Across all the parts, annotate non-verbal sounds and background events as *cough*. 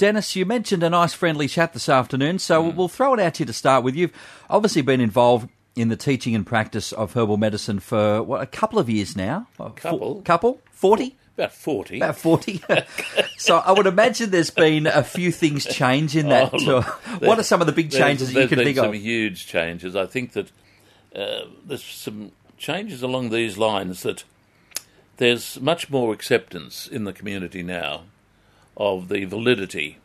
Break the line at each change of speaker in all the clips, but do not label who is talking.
Dennis, you mentioned a nice friendly chat this afternoon, so
Mm.
we'll throw it out to you to start with. You've obviously been involved in the teaching and practice of herbal medicine for what a couple of years now. A
Couple?
couple, forty.
About 40.
About 40. *laughs* so I would imagine there's been a few things change in that. *laughs*
Oh, look,
uh, what are some of the big changes that you
there's
can
been
think
some
of?
huge changes. I think that uh, there's some changes along these lines that there's much more acceptance in the community now of the validity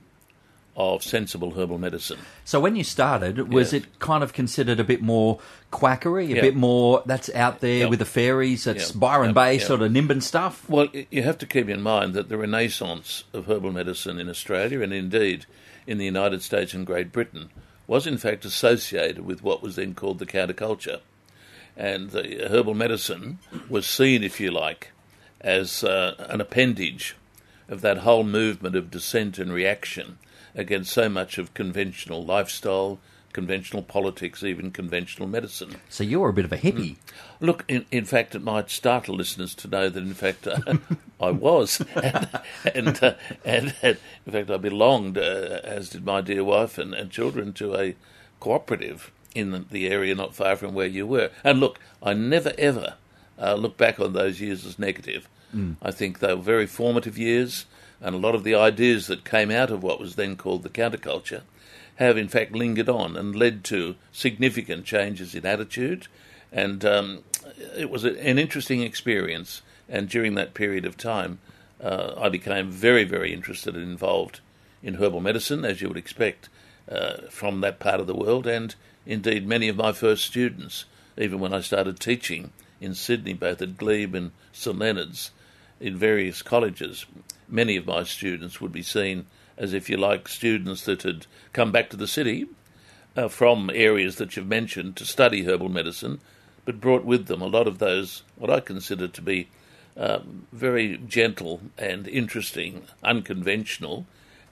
of sensible herbal medicine.
So when you started, was
Yes.
it kind of considered a bit more quackery, a
Yeah.
bit more that's out there
Yeah.
with the fairies, it's
Yeah.
Byron. Bay sort of Nimbin stuff?
Well, you have to keep in mind that the renaissance of herbal medicine in Australia and indeed in the United States and Great Britain was in fact associated with what was then called the counterculture. And the herbal medicine was seen, if you like, as uh, an appendage of that whole movement of dissent and reaction against so much of conventional lifestyle, conventional politics, even conventional medicine.
So you're a bit of a hippie.
Look, in, in fact, it might startle listeners to know that, in fact, uh, *laughs* I was, and and, uh, and, and in fact, I belonged, uh, as did my dear wife and, and children, to a cooperative in the, the area not far from where you were. And look, I never ever uh, look back on those years as negative. I think they were very formative years, and a lot of the ideas that came out of what was then called the counterculture have in fact lingered on and led to significant changes in attitude. And um, it was an interesting experience. And during that period of time, uh, I became very, very interested and involved in herbal medicine, as you would expect uh, from that part of the world. And indeed, many of my first students, even when I started teaching in Sydney, both at Glebe and St Leonard's, in various colleges, many of my students would be seen as, if you like, students that had come back to the city uh, from areas that you've mentioned to study herbal medicine, but brought with them a lot of those, what I consider to be um, very gentle and interesting, unconventional,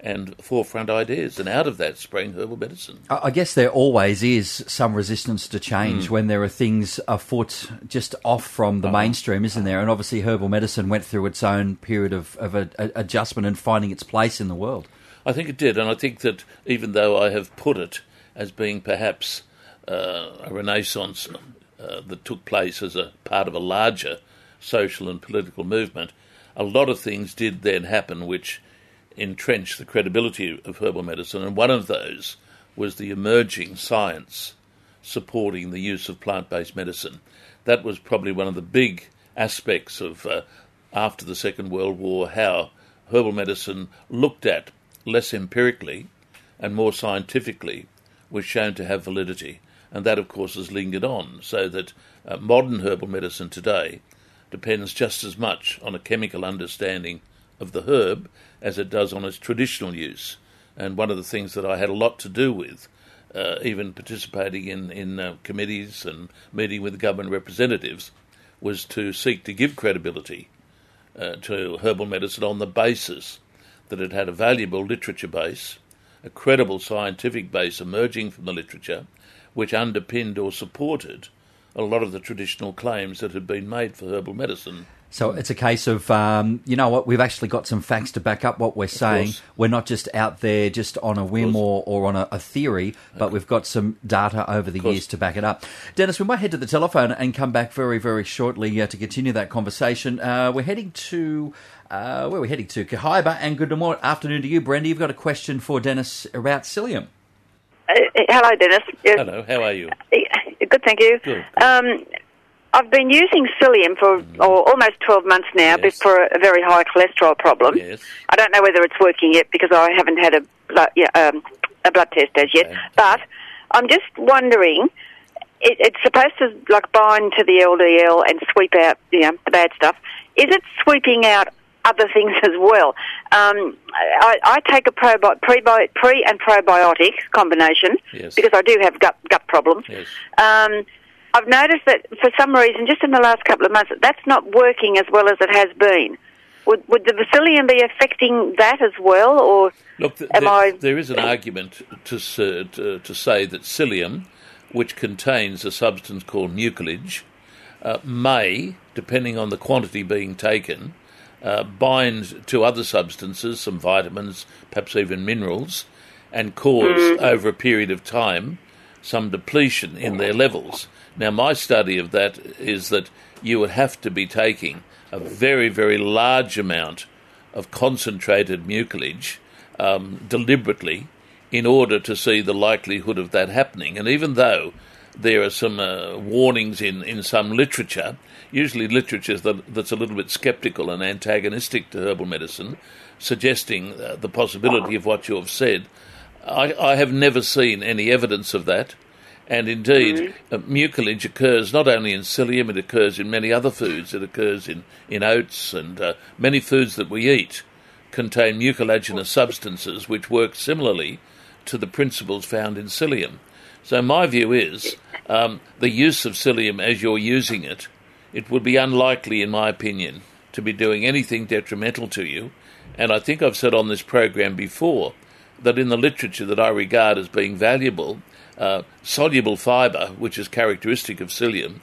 and forefront ideas. And out of that sprang herbal medicine.
I I guess there always is some resistance to change when there are things afoot just off from the mainstream, isn't there? And obviously, herbal medicine went through its own period of, of a, a- adjustment and finding its place in the world.
I think it did, and I think that even though I have put it as being perhaps uh, a renaissance uh, that took place as a part of a larger social and political movement, a lot of things did then happen which entrenched the credibility of herbal medicine, and one of those was the emerging science supporting the use of plant based medicine. That was probably one of the big aspects of uh, after the Second World War how herbal medicine looked at less empirically and more scientifically was shown to have validity. And that, of course, has lingered on, so that uh, modern herbal medicine today depends just as much on a chemical understanding of the herb as it does on its traditional use. And one of the things that I had a lot to do with, uh, even participating in, in uh, committees and meeting with government representatives, was to seek to give credibility uh, to herbal medicine on the basis that it had a valuable literature base, a credible scientific base emerging from the literature, which underpinned or supported a lot of the traditional claims that had been made for herbal medicine.
So it's a case of, um, you know what, we've actually got some facts to back up what we're saying.
course.
We're not just out there just on a whim or, or on a, a theory, but we've got some data over the years to back it up. Dennis, we might head to the telephone and come back very, very shortly uh, to continue that conversation. Uh, we're heading to, uh, where are we heading to? Kahibah, and good morning, afternoon to you, Brenda. You've got a question for Dennis about psyllium.
Uh, hello, Dennis. Yes.
Hello, how are you?
Uh, Good, thank you.
Good.
Um, I've been using psyllium for oh, almost 12 months now
Yes.
for a very high cholesterol problem.
Yes.
I don't know whether it's working yet because I haven't had a blood, yeah, um, a blood test as yet.
Okay.
But I'm just wondering, it, it's supposed to like bind to the LDL and sweep out you know, the bad stuff. Is it sweeping out other *laughs* things as well? Um, I, I take a probi- prebi- pre and probiotic combination
Yes.
because I do have gut gut problems.
Yes.
Um, I've noticed that for some reason, just in the last couple of months, that's not working as well as it has been. Would, would the psyllium be affecting that as well, or
Look, th-
am
there,
I?
there is an argument to, s- to, to say that psyllium, which contains a substance called mucilage, uh, may, depending on the quantity being taken, uh, bind to other substances, some vitamins, perhaps even minerals, and cause over a period of time some depletion in their levels. Now, my study of that is that you would have to be taking a very, very large amount of concentrated mucilage um, deliberately in order to see the likelihood of that happening. And even though there are some uh, warnings in, in some literature, usually literature that, that's a little bit skeptical and antagonistic to herbal medicine, suggesting uh, the possibility of what you have said. I, I have never seen any evidence of that. And indeed, uh, mucilage occurs not only in psyllium, it occurs in many other foods. It occurs in, in oats and uh, many foods that we eat contain mucilaginous substances which work similarly to the principles found in psyllium. So my view is um, the use of psyllium as you're using it, it would be unlikely, in my opinion, to be doing anything detrimental to you. And I think I've said on this program before that in the literature that I regard as being valuable, uh, soluble fibre, which is characteristic of psyllium,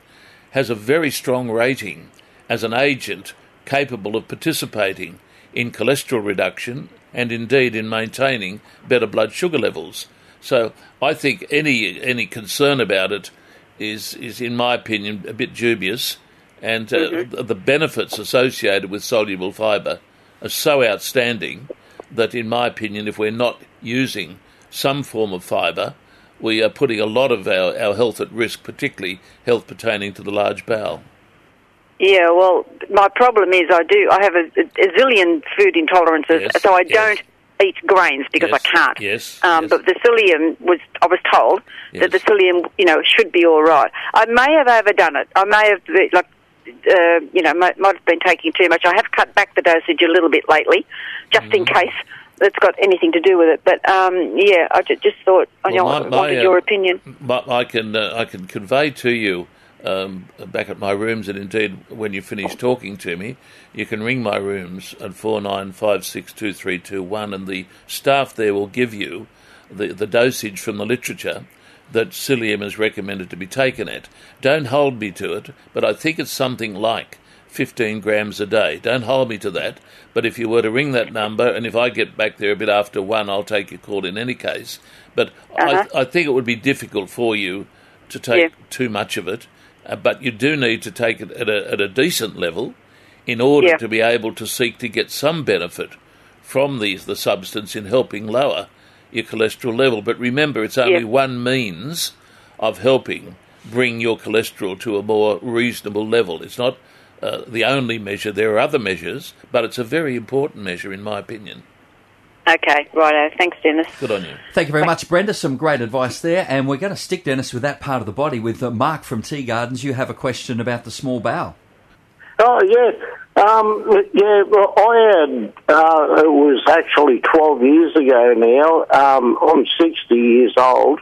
has a very strong rating as an agent capable of participating in cholesterol reduction and indeed in maintaining better blood sugar levels. So I think any any concern about it is is in my opinion a bit dubious, and uh,
Mm-hmm.
the benefits associated with soluble fibre are so outstanding that in my opinion, if we're not using some form of fibre, we are putting a lot of our, our health at risk, particularly health pertaining to the large bowel.
Yeah, well, my problem is I do. I have a, a zillion food intolerances,
Yes,
so I
yes.
don't eat grains because
Yes,
I can't.
yes,
Um,
yes.
But the psyllium was. I was told that the
Yes.
psyllium, you know, should be all right. I may have overdone it. I may have uh, like. Uh, you know, might, might have been taking too much. I have cut back the dosage a little bit lately, just in
Mm-hmm.
case it's got anything to do with it. But um, yeah, I ju- just thought I
Well, my- my,
wanted
uh,
your opinion.
But I can uh, I can convey to you um, back at my rooms, and indeed when you finish talking to me, you can ring my rooms at four nine five six two three two one, and the staff there will give you the the dosage from the literature that psyllium is recommended to be taken at. Don't hold me to it, but I think it's something like. 15 grams a day. Don't hold me to that. But if you were to ring that number, and if I get back there a bit after one, I'll take your call in any case. But
Uh-huh.
I, I think it would be difficult for you to take
Yeah.
too much of it. Uh, but you do need to take it at a, at a decent level in order
Yeah.
to be able to seek to get some benefit from these the substance in helping lower your cholesterol level. But remember, it's only
Yeah.
one means of helping bring your cholesterol to a more reasonable level. It's not uh, the only measure. There are other measures, but it's a very important measure, in my opinion.
Okay, righto. Thanks, Dennis.
Good on you.
Thank you very much, Brenda. Some great advice there. And we're going to stick, Dennis, with that part of the body. With uh, Mark from Tea Gardens, you have a question about the small bowel.
Oh yeah, um, yeah. Well, I had. Uh, it was actually twelve years ago now. Um, I'm sixty years old.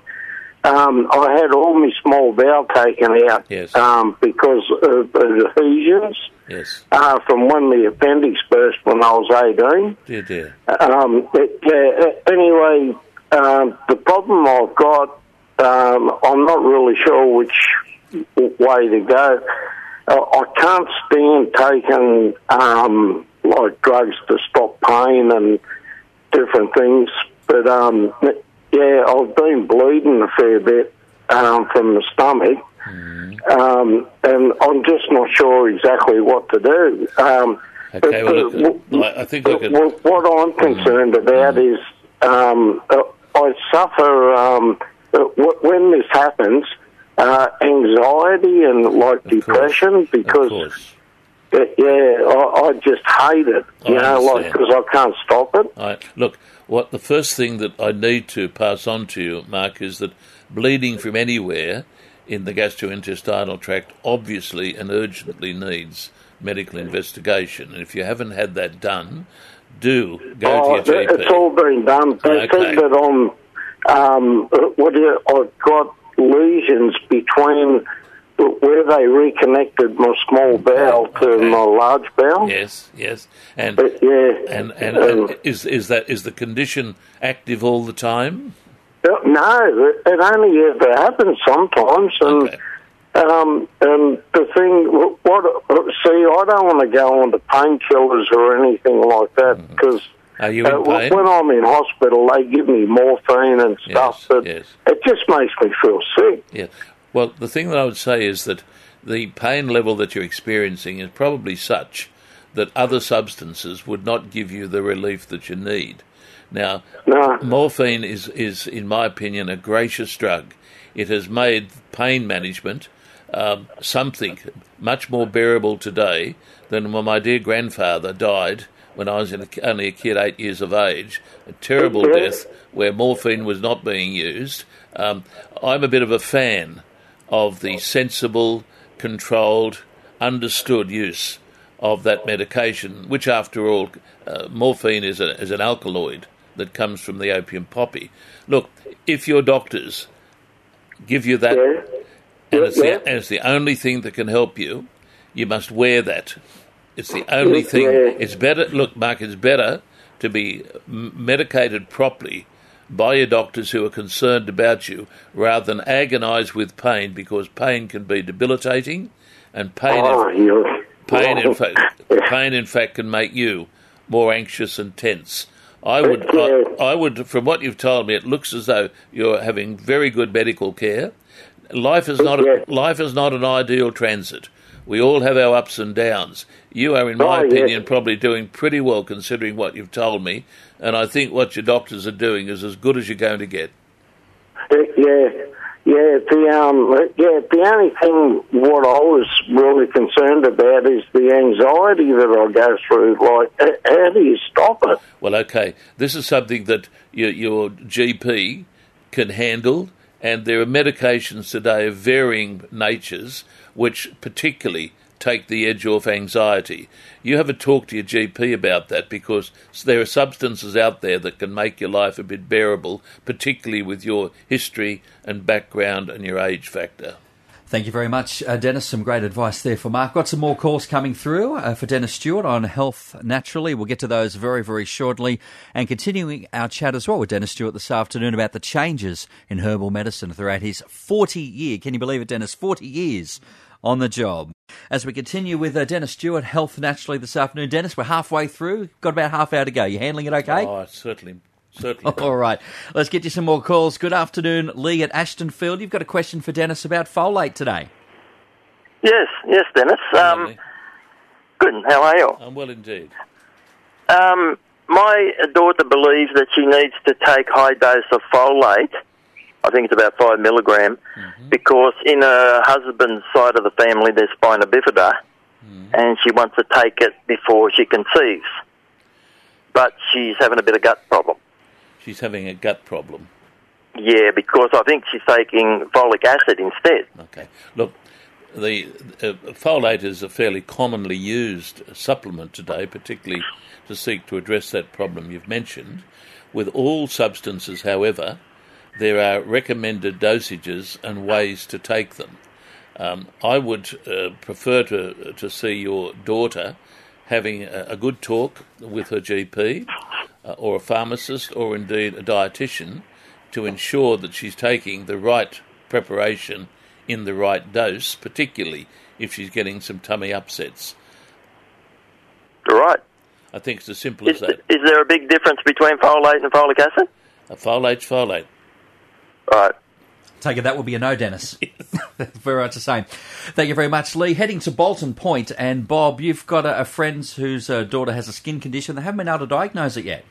Um, I had all my small bowel taken out
Yes.
um, because of adhesions
Yes.
uh, from when the appendix burst when I was eighteen.
Dear, dear.
Um, it, uh, anyway, um, the problem I've got, um, I'm not really sure which way to go. Uh, I can't stand taking um, like drugs to stop pain and different things, but um, yeah, I've been bleeding a fair bit um, from the stomach. Um, and I'm just not sure exactly what to do. Um,
Okay, well, look,
w-
I- I think I could-
w- what I'm concerned about is um, uh, I suffer um, uh, w- when this happens uh, anxiety and like
Of
depression
course.
because uh, yeah, I, I just hate it.
I
You know, like because I can't stop it.
Right. Look, what the first thing that I need to pass on to you, Mark, is that bleeding from anywhere in the gastrointestinal tract obviously and urgently needs medical investigation. And if you haven't had that done, do go
Oh,
to your GP.
it's all been done. They
Okay.
said that um, what you, I've got lesions between where they reconnected my small bowel to
Okay.
my large bowel.
Yes, yes. And
But yeah,
and, and,
um,
and is is that is the condition active all the time?
Uh, No, it only ever happens sometimes, and
Okay.
Um, and the thing, what? See, I don't want to go on to painkillers or anything like that because.
In
Uh, when I'm in hospital, they give me morphine and stuff,
Yes,
but
yes.
it just makes me feel sick.
Yeah. Well, the thing that I would say is that the pain level that you're experiencing is probably such that other substances would not give you the relief that you need. Now,
No.
morphine is, is, in my opinion, a gracious drug. It has made pain management um, something much more bearable today than when my dear grandfather died when I was in a, only a kid, eight years of age. A terrible death where morphine was not being used. Um, I'm a bit of a fan of the sensible, controlled, understood use of that medication, which, after all, uh, morphine is, a, is an alkaloid that comes from the opium poppy. Look, if your doctors give you that,
Yeah.
and it's,
Yeah.
the, and it's the only thing that can help you, you must wear that. It's the only thing. It's better. Look, Mark, it's better to be medicated properly by your doctors who are concerned about you rather than agonise with pain because pain can be debilitating and pain,
Oh, you
pain, in *laughs* fact, pain in fact can make you more anxious and tense. I would, I, I would, from what you've told me, it looks as though you're having very good medical care. Life is not, life is not an ideal transit. We all have our ups and downs. You are, in my
Oh,
opinion, probably doing pretty well considering what you've told me, and I think what your doctors are doing is as good as you're going to get.
Yeah, yeah. The um, yeah. The only thing what I was really concerned about is the anxiety that I go through. Like, how do you stop it?
Well, okay, this is something that your, your GP can handle, and there are medications today of varying natures which particularly take the edge off anxiety. You have a talk to your GP about that because there are substances out there that can make your life a bit bearable, particularly with your history and background and your age factor.
Thank you very much, uh, Dennis. Some great advice there for Mark. Got some more calls coming through uh, for Dennis Stewart on health naturally. We'll get to those very, very shortly. And continuing our chat as well with Dennis Stewart this afternoon about the changes in herbal medicine throughout his 40 year, can you believe it, Dennis? 40 years on the job. As we continue with uh, Dennis Stewart, health naturally this afternoon. Dennis, we're halfway through. Got about half hour to go. You handling it okay?
Oh, certainly, certainly. *laughs*
All right, let's get you some more calls. Good afternoon, Lee at Ashtonfield. You've got a question for Dennis about folate today.
Yes, yes, Dennis. Um, good. How are you?
I'm well indeed.
Um, my daughter believes that she needs to take high dose of folate. I think it's about five milligram, because in her husband's side of the family there's spina bifida, and she wants to take it before she conceives. But she's having a bit of gut problem.
She's having a gut problem.
Yeah, because I think she's taking folic acid instead.
Okay. Look, the uh, folate is a fairly commonly used supplement today, particularly to seek to address that problem you've mentioned. With all substances, however, there are recommended dosages and ways to take them. Um, I would uh, prefer to to see your daughter having a, a good talk with her GP uh, or a pharmacist or indeed a dietitian to ensure that she's taking the right preparation in the right dose, particularly if she's getting some tummy upsets.
Right.
I think it's as simple
Is,
as that.
is there a big difference between folate and folic acid?
A folate's folate.
Right.
Take it that would be a no, Dennis. *laughs* *laughs* very much the same. Thank you very much, Lee. Heading to Bolton Point, and Bob, you've got a, a friend whose uh, daughter has a skin condition. They haven't been able to diagnose it yet.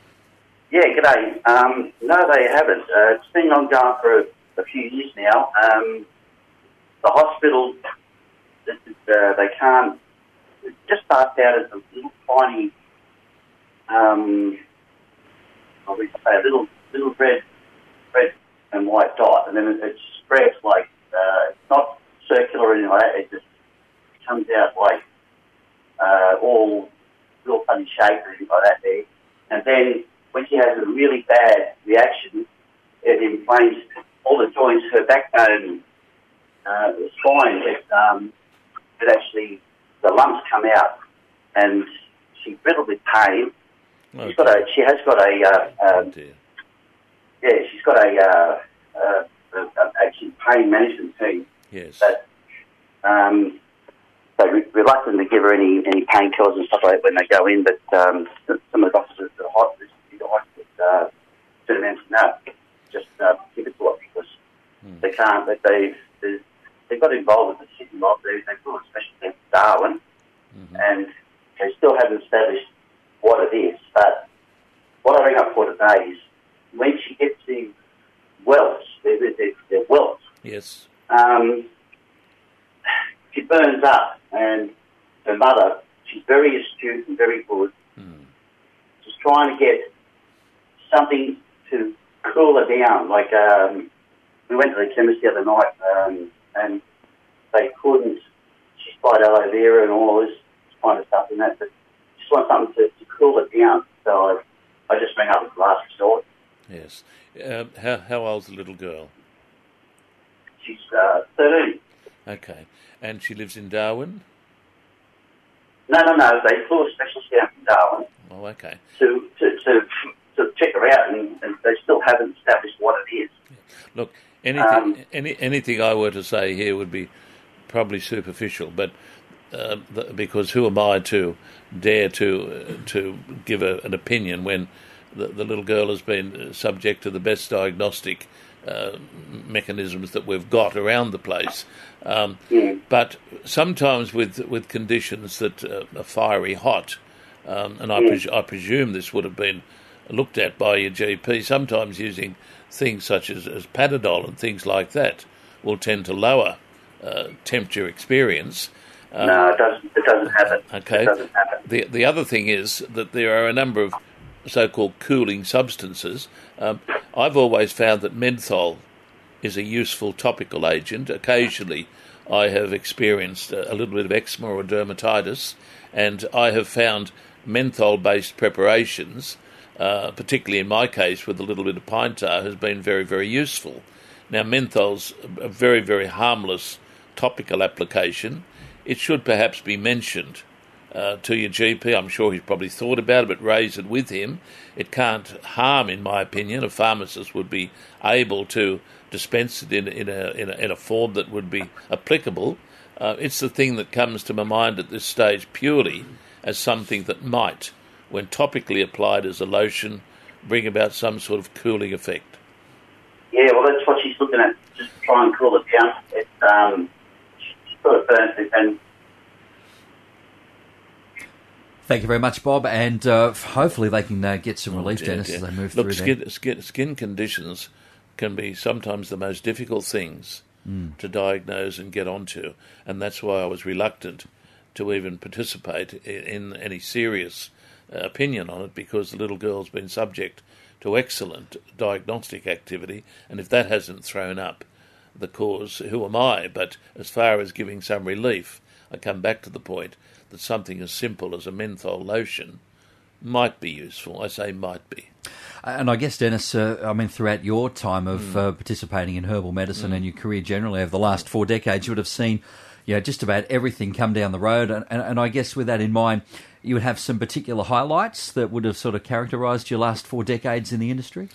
Yeah, g'day. Um, no, they haven't. Uh, it's been ongoing for a, a few years now. Um, the hospital, uh, they can't. It just starts out as a little tiny, um, I would say a little little red, red and white dot, and then it, it spreads like uh, it's not circular or anything like that. It just comes out like uh, all real funny shape and things like that there, and then when she has a really bad reaction, it inflames all the joints, her backbone, uh, the spine. It, um, it actually, the lumps come out, and she's riddled with pain. She's got a, she has got a, uh,
Oh
um. Yeah, she's got a, uh, uh, a, a actually pain management team
Yes.
that Um, they're re- reluctant to give her any, any painkillers and stuff like that when they go in, but um, some of the doctors at the hospital, the hospital uh, turn around and say, no, just uh, give it to her because they can't, they, they've, they've, they got involved with the city mob, they, they brought a special team to Darwin, and they still haven't established what it is. But what I bring up for today is when she gets the welts, they're, they're, they're welts,
Yes.
um, she burns up, and her mother, she's very astute and very good. She's trying to get something to cool her down. Like um, we went to the chemist the other night, um, and they couldn't. She's tried aloe vera and all this kind of stuff in that, but just want something to, to cool it down. So I, I just rang up as last resort.
Yes. Um, how how old's the little girl?
She's uh, 13.
Okay. And she lives in Darwin.
No, no, no. They flew a specialist down from Darwin.
Oh, okay.
to to, to, to check her out, and, and they still haven't established what it is.
Look, anything
Um,
any anything I were to say here would be probably superficial, but uh, because who am I to dare to uh, to give a, an opinion when the, the little girl has been subject to the best diagnostic uh, mechanisms that we've got around the place. Um, But sometimes with with conditions that uh, are fiery hot, um, and I, pres- I presume this would have been looked at by your GP. Sometimes using things such as, as Panadol and things like that will tend to lower uh, temperature experience.
no, it doesn't. It doesn't happen.
Okay.
It doesn't happen.
The the other thing is that there are a number of so-called cooling substances. Um, I've always found that menthol is a useful topical agent. Occasionally, I have experienced a, little bit of eczema or dermatitis, and I have found menthol-based preparations, uh, particularly in my case with a little bit of pine tar, has been very very useful. Now, menthol's a very very harmless topical application. It should perhaps be mentioned uh, to your GP. I'm sure he's probably thought about it, but raise it with him. It can't harm, in my opinion. A pharmacist would be able to dispense it in, in, a, in, a, in a form that would be applicable. Uh, it's the thing that comes to my mind at this stage purely as something that might, when topically applied as a lotion, bring about some sort of cooling effect.
Yeah, well, that's what she's looking at. Just try and cool it down. It, um, got it burnt, and
Thank you very much, Bob, and uh, hopefully they can uh, get some relief,
dear,
Dennis,
dear.
as they move
Look,
through
skin, skin, skin conditions can be sometimes the most difficult things to diagnose and get onto, and that's why I was reluctant to even participate i- in any serious uh, opinion on it because the little girl's been subject to excellent diagnostic activity, and if that hasn't thrown up the cause, who am I? But as far as giving some relief, I come back to the point that something as simple as a menthol lotion might be useful. I say might be.
And I guess, Dennis, uh, I mean, throughout your time of
Mm.
uh, participating in herbal medicine and your career generally over the last four decades, you would have seen, you know, just about everything come down the road. And, and, and I guess with that in mind, you would have some particular highlights that would have sort of characterised your last four decades in the industry.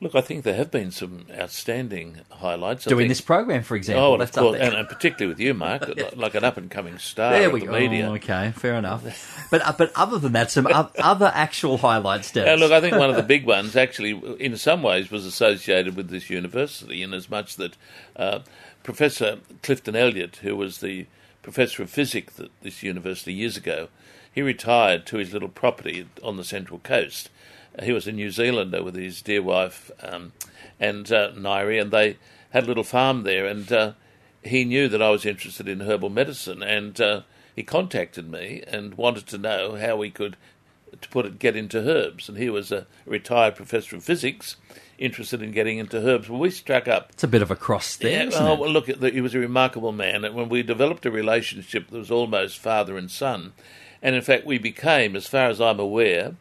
Look, I think there have been some outstanding highlights. I
Doing
think-
this program, for example,
Oh, and of course, and, and particularly with you, Mark, *laughs* like- like an up and coming star
there
of the
go.
media.
Oh, okay, fair enough. but uh, but other than that, some other actual highlights, Dennis.
Yeah, look, I think one of the big ones actually, in some ways, was associated with this university, in as much that uh, Professor Clifton Elliott, who was the professor of physics at this university years ago, he retired to his little property on the Central Coast. He was a New Zealander with his dear wife um, and uh, Nairi, and they had a little farm there. And uh, he knew that I was interested in herbal medicine, and uh, he contacted me and wanted to know how we could to put it, get into herbs. And he was a retired professor of physics, interested in getting into herbs. Well, we struck up.
it's a bit of a cross there.
Yeah, oh, well, look, he was a remarkable man, and when we developed a relationship that was almost father and son, and in fact, we became, as far as I'm aware,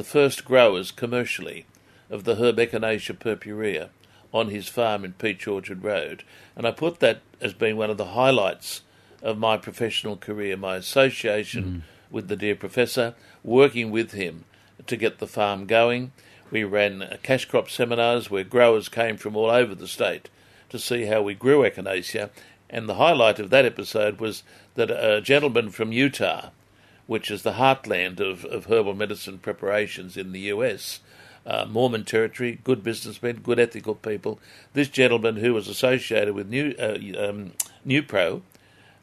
the first growers commercially of the herb Echinacea purpurea on his farm in Peach Orchard Road. And I put that as being one of the highlights of my professional career, my association mm. with the dear professor, working with him to get the farm going. We ran cash crop seminars where growers came from all over the state to see how we grew echinacea And the highlight of that episode was that a gentleman from Utah, which is the heartland of, of herbal medicine preparations in the US, uh, Mormon territory, good businessmen, good ethical people. This gentleman, who was associated with New uh, um, Nupro,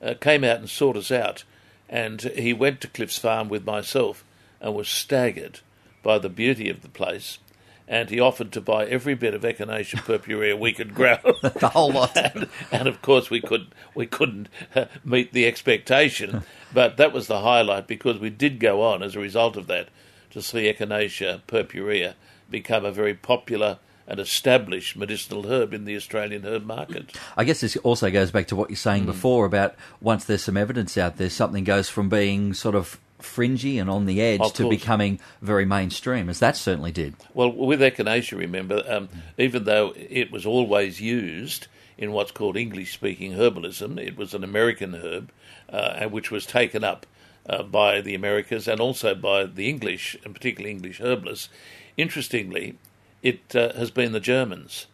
uh, came out and sought us out, and he went to Cliff's Farm with myself and was staggered by the beauty of the place. And he offered to buy every bit of Echinacea purpurea we could grow, *laughs*
the whole lot. *laughs*
and, and of course we could we couldn't uh, meet the expectation, *laughs* but that was the highlight because we did go on as a result of that to see Echinacea purpurea become a very popular and established medicinal herb in the Australian herb market.
I guess this also goes back to what you're saying
Hmm.
before about once there's some evidence out there, something goes from being sort of fringy and on the edge
Of
to
course.
becoming very mainstream, as that certainly did.
Well, with echinacea, remember, um, even though it was always used in what's called English-speaking herbalism, it was an American herb, uh, which was taken up uh, by the Americas and also by the English, and particularly English herbalists. Interestingly, it uh, has been the Germans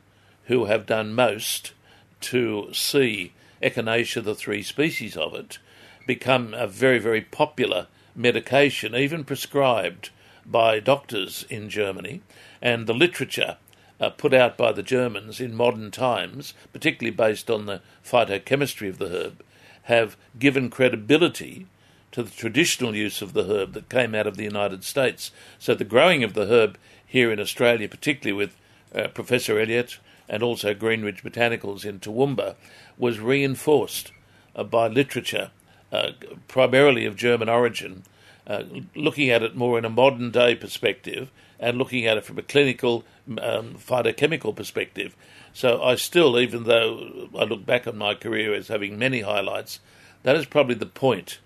who have done most to see echinacea, the three species of it, become a very, very popular medication, even prescribed by doctors in Germany, and the literature uh, put out by the Germans in modern times, particularly based on the phytochemistry of the herb, have given credibility to the traditional use of the herb that came out of the United States. So the growing of the herb here in Australia, particularly with uh, Professor Elliott and also Greenridge Botanicals in Toowoomba, was reinforced uh, by literature, uh, primarily of German origin, uh, looking at it more in a modern day perspective and looking at it from a clinical um, phytochemical perspective. So I still, even though I look back on my career as having many highlights, that is probably the point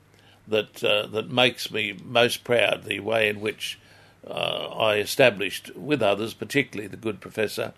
that uh, that makes me most proud. The way in which uh, I established, with others, particularly the good professor,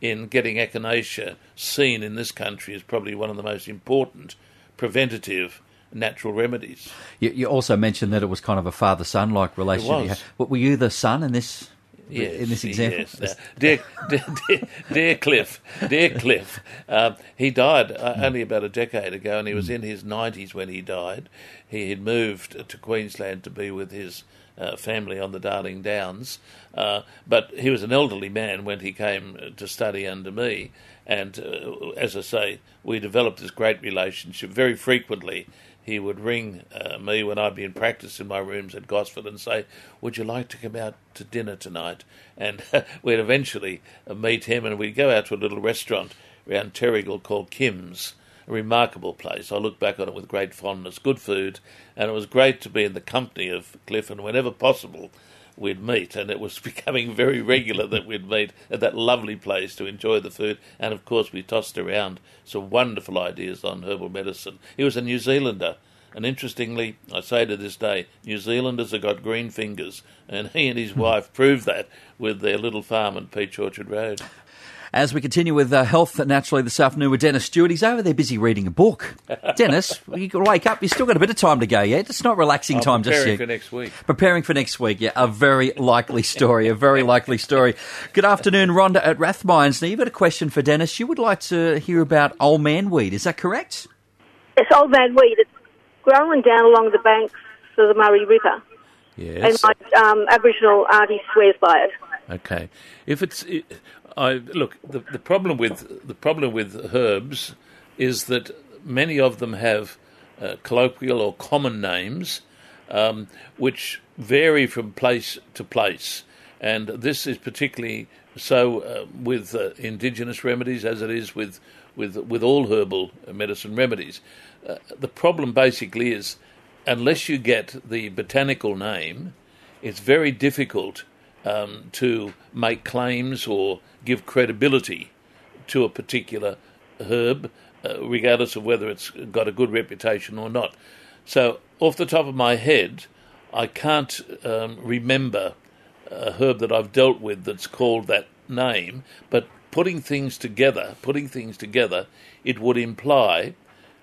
in getting echinacea seen in this country as probably one of the most important preventative natural remedies.
You, you also mentioned that it was kind of a father-son like relationship.
was.
you had. What, were you the son in this?
Yes,
in this example,
Yes. Now, dear, dear, dear, dear Cliff, dear Cliff, um, he died uh, only about a decade ago, and he was in his nineties when he died. He had moved to Queensland to be with his uh, family on the Darling Downs, uh, but he was an elderly man when he came to study under me. And uh, as I say, we developed this great relationship very frequently he would ring uh, me when I'd be in practice in my rooms at Gosford and say, "Would you like to come out to dinner tonight?" And *laughs* we'd eventually uh, meet him, and we'd go out to a little restaurant around Terrigal called Kim's, a remarkable place. I look back on it with great fondness. Good food, and it was great to be in the company of Cliff, and whenever possible. We'd meet, and it was *laughs* becoming very regular that we'd meet at that lovely place to enjoy the food. And of course, we tossed around some wonderful ideas on herbal medicine. He was a New Zealander, and interestingly, I say to this day, New Zealanders have got green fingers, and he and his hmm. wife proved that with their little farm on Peach Orchard Road.
As we continue with uh, health naturally this afternoon with Dennis Stewart, he's over there busy reading a book. *laughs* Dennis, you can wake up. You've still got a bit of time to go yet. It's not relaxing
I'm
time just
preparing for next week.
Preparing for next week, yeah. A very likely story, a very likely story. Good afternoon, Rhonda at Rathmines. Now, you've got a question for Dennis. You would like to hear about old man weed, is that correct?
It's old man weed. It's growing down along the banks of the Murray River.
Yes.
And my um, Aboriginal auntie swears by it.
Okay. If it's, i look the the problem with the problem with herbs is that many of them have uh, colloquial or common names, um, which vary from place to place, and this is particularly so uh, with uh, indigenous remedies as it is with with with all herbal medicine remedies. Uh, the problem basically is unless you get the botanical name, it's very difficult um, to make claims or give credibility to a particular herb, uh, regardless of whether it's got a good reputation or not. So, off the top of my head, I can't um, remember a herb that I've dealt with that's called that name, but putting things together, putting things together, it would imply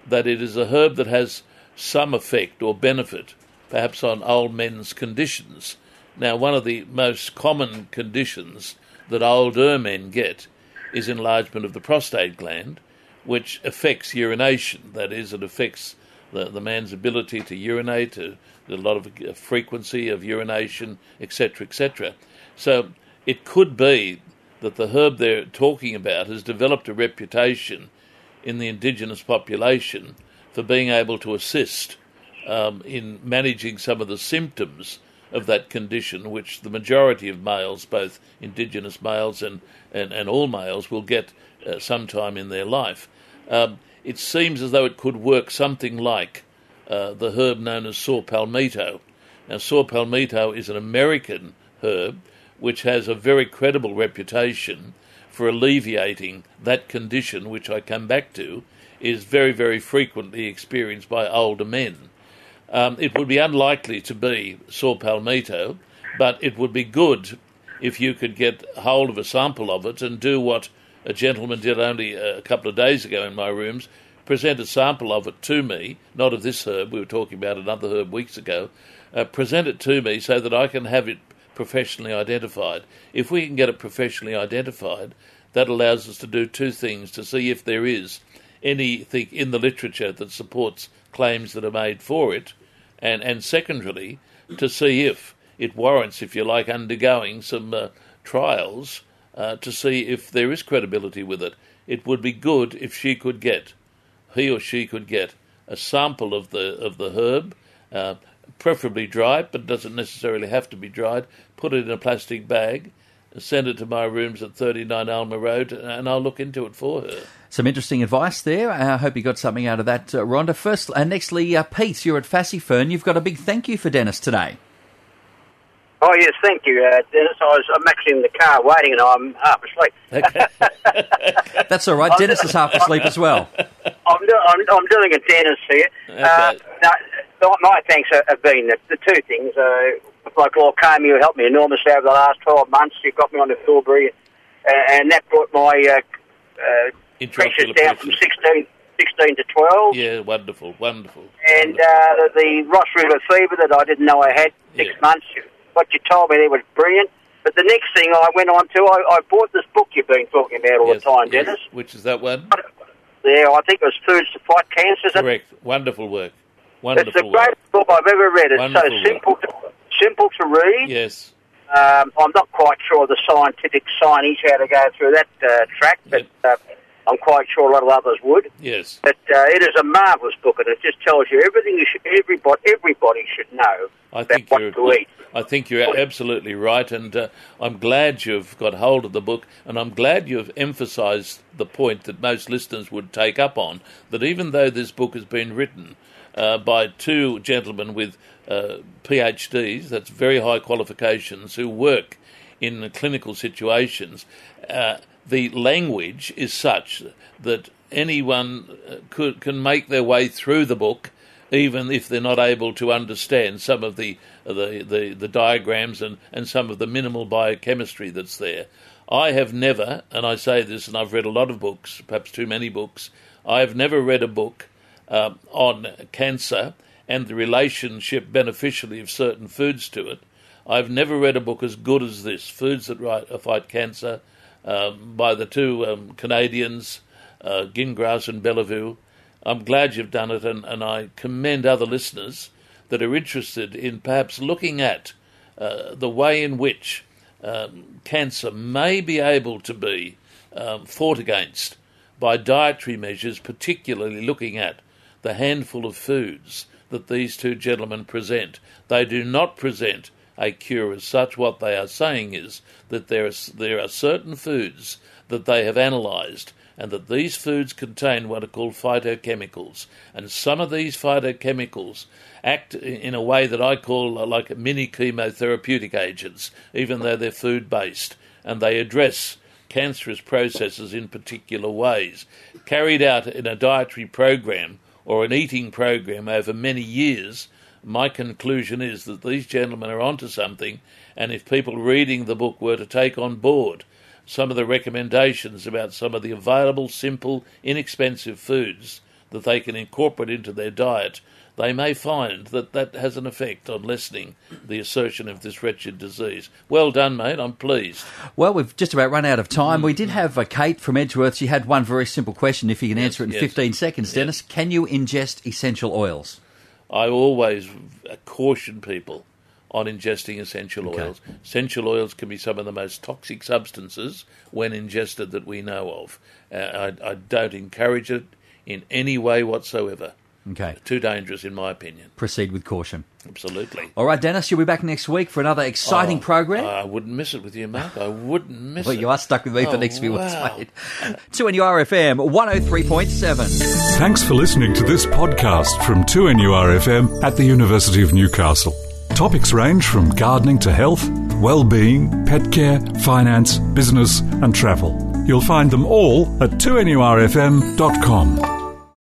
that it is a herb that has some effect or benefit, perhaps on old men's conditions. Now, one of the most common conditions that older men get is enlargement of the prostate gland, which affects urination. That is, it affects the, the man's ability to urinate, uh, a lot of uh, frequency of urination, etc., etc. So it could be that the herb they're talking about has developed a reputation in the indigenous population for being able to assist um, in managing some of the symptoms of that condition, which the majority of males, both indigenous males and, and, and all males, will get uh, sometime in their life. Um, it seems as though it could work something like uh, the herb known as saw palmetto. Now, saw palmetto is an American herb which has a very credible reputation for alleviating that condition, which I come back to, is very, very frequently experienced by older men. Um, it would be unlikely to be saw palmetto, but it would be good if you could get hold of a sample of it and do what a gentleman did only a couple of days ago in my rooms present a sample of it to me, not of this herb, we were talking about another herb weeks ago, uh, present it to me so that I can have it professionally identified. If we can get it professionally identified, that allows us to do two things to see if there is anything in the literature that supports claims that are made for it, and, and secondarily, to see if it warrants, if you like, undergoing some uh, trials uh, to see if there is credibility with it. It would be good if she could get, he or she could get, a sample of the of the herb, uh, preferably dried, but doesn't necessarily have to be dried. Put it in a plastic bag, send it to my rooms at 39 Alma Road, and I'll look into it for her.
Some interesting advice there. I hope you got something out of that, uh, Rhonda. First, uh, nextly, uh, Pete, you're at Fern. You've got a big thank you for Dennis today.
Oh yes, thank you, uh, Dennis. I was I'm actually in the car waiting, and I'm half asleep.
Okay. *laughs* That's all right. Dennis is half asleep as well.
I'm, do, I'm, I'm doing a Dennis here.
Okay.
Uh, now, my thanks have been the, the two things. Like Lord you helped me enormously over the last 12 months. You got me on the Filbury, uh, and that brought my uh, uh, pressures down from 16, 16 to 12.
Yeah, wonderful, wonderful.
And uh, the Ross River fever that I didn't know I had six
Yeah.
months. What you told me there was brilliant. But the next thing I went on to, I, I bought this book you've been talking about all
Yes,
the time,
yes.
Dennis.
Which is that one?
Yeah, I think it was Foods to Fight Cancer. Is it?
Correct. Wonderful work.
Wonderful It's the
Wonderful work.
greatest book I've ever read. It's
Wonderful
so simple to, simple to read.
Yes.
Um, I'm not quite sure the scientific signage how to go through that uh, track, but uh, I'm quite sure a lot of others would.
Yes.
But uh, it is a marvellous book, and it just tells you everything you should, everybody, everybody should know
I
about
think
what to eat.
I think you're absolutely right, and uh, I'm glad you've got hold of the book, and I'm glad you've emphasised the point that most listeners would take up on that even though this book has been written uh, by two gentlemen with uh, PhDs, that's very high qualifications, who work in clinical situations, uh, the language is such that anyone uh, could can make their way through the book even if they're not able to understand some of the the, the, the diagrams and, and some of the minimal biochemistry that's there. I have never, and I say this, and I've read a lot of books, perhaps too many books, I have never read a book um, on cancer and the relationship beneficially of certain foods to it. I've never read a book as good as this, Foods That Right, Fight Cancer, um, by the two um, Canadians, uh, Gingras and Béliveau. I'm glad you've done it, and, and I commend other listeners that are interested in perhaps looking at uh, the way in which um, cancer may be able to be um, fought against by dietary measures, particularly looking at the handful of foods that these two gentlemen present. They do not present a cure as such. What they are saying is that there are, there are certain foods that they have analysed and that these foods contain what are called phytochemicals. And some of these phytochemicals act in a way that I call like mini chemotherapeutic agents, even though they're food based, and they address cancerous processes in particular ways. Carried out in a dietary program or an eating program over many years, my conclusion is that these gentlemen are onto something, and if people reading the book were to take on board some of the recommendations about some of the available, simple, inexpensive foods that they can incorporate into their diet, they may find that that has an effect on lessening the assertion of this wretched disease. Well done, mate. I'm pleased.
Well, we've just about run out of time. We did have uh, Kate from Edgeworth. She had one very simple question. If you can
Yes,
answer it in
yes.
15 seconds, Dennis, can you ingest essential oils?
I always uh, caution people on ingesting essential
Okay.
oils. Essential oils can be some of the most toxic substances when ingested that we know of. Uh, I, I don't encourage it in any way whatsoever.
Okay.
Too dangerous, in my opinion.
Proceed with caution.
Absolutely.
All right, Dennis, you'll be back next week for another exciting
Oh,
program.
I wouldn't miss it with you, Mark. I wouldn't miss
well,
it.
Well, you are stuck with me for
Oh,
the next few oh, weeks,
wow.
mate. *laughs* 2NURFM 103.7.
Thanks for listening to this podcast from 2NURFM at the University of Newcastle. Topics range from gardening to health, well-being, pet care, finance, business and travel. You'll find them all at 2NURFM.com.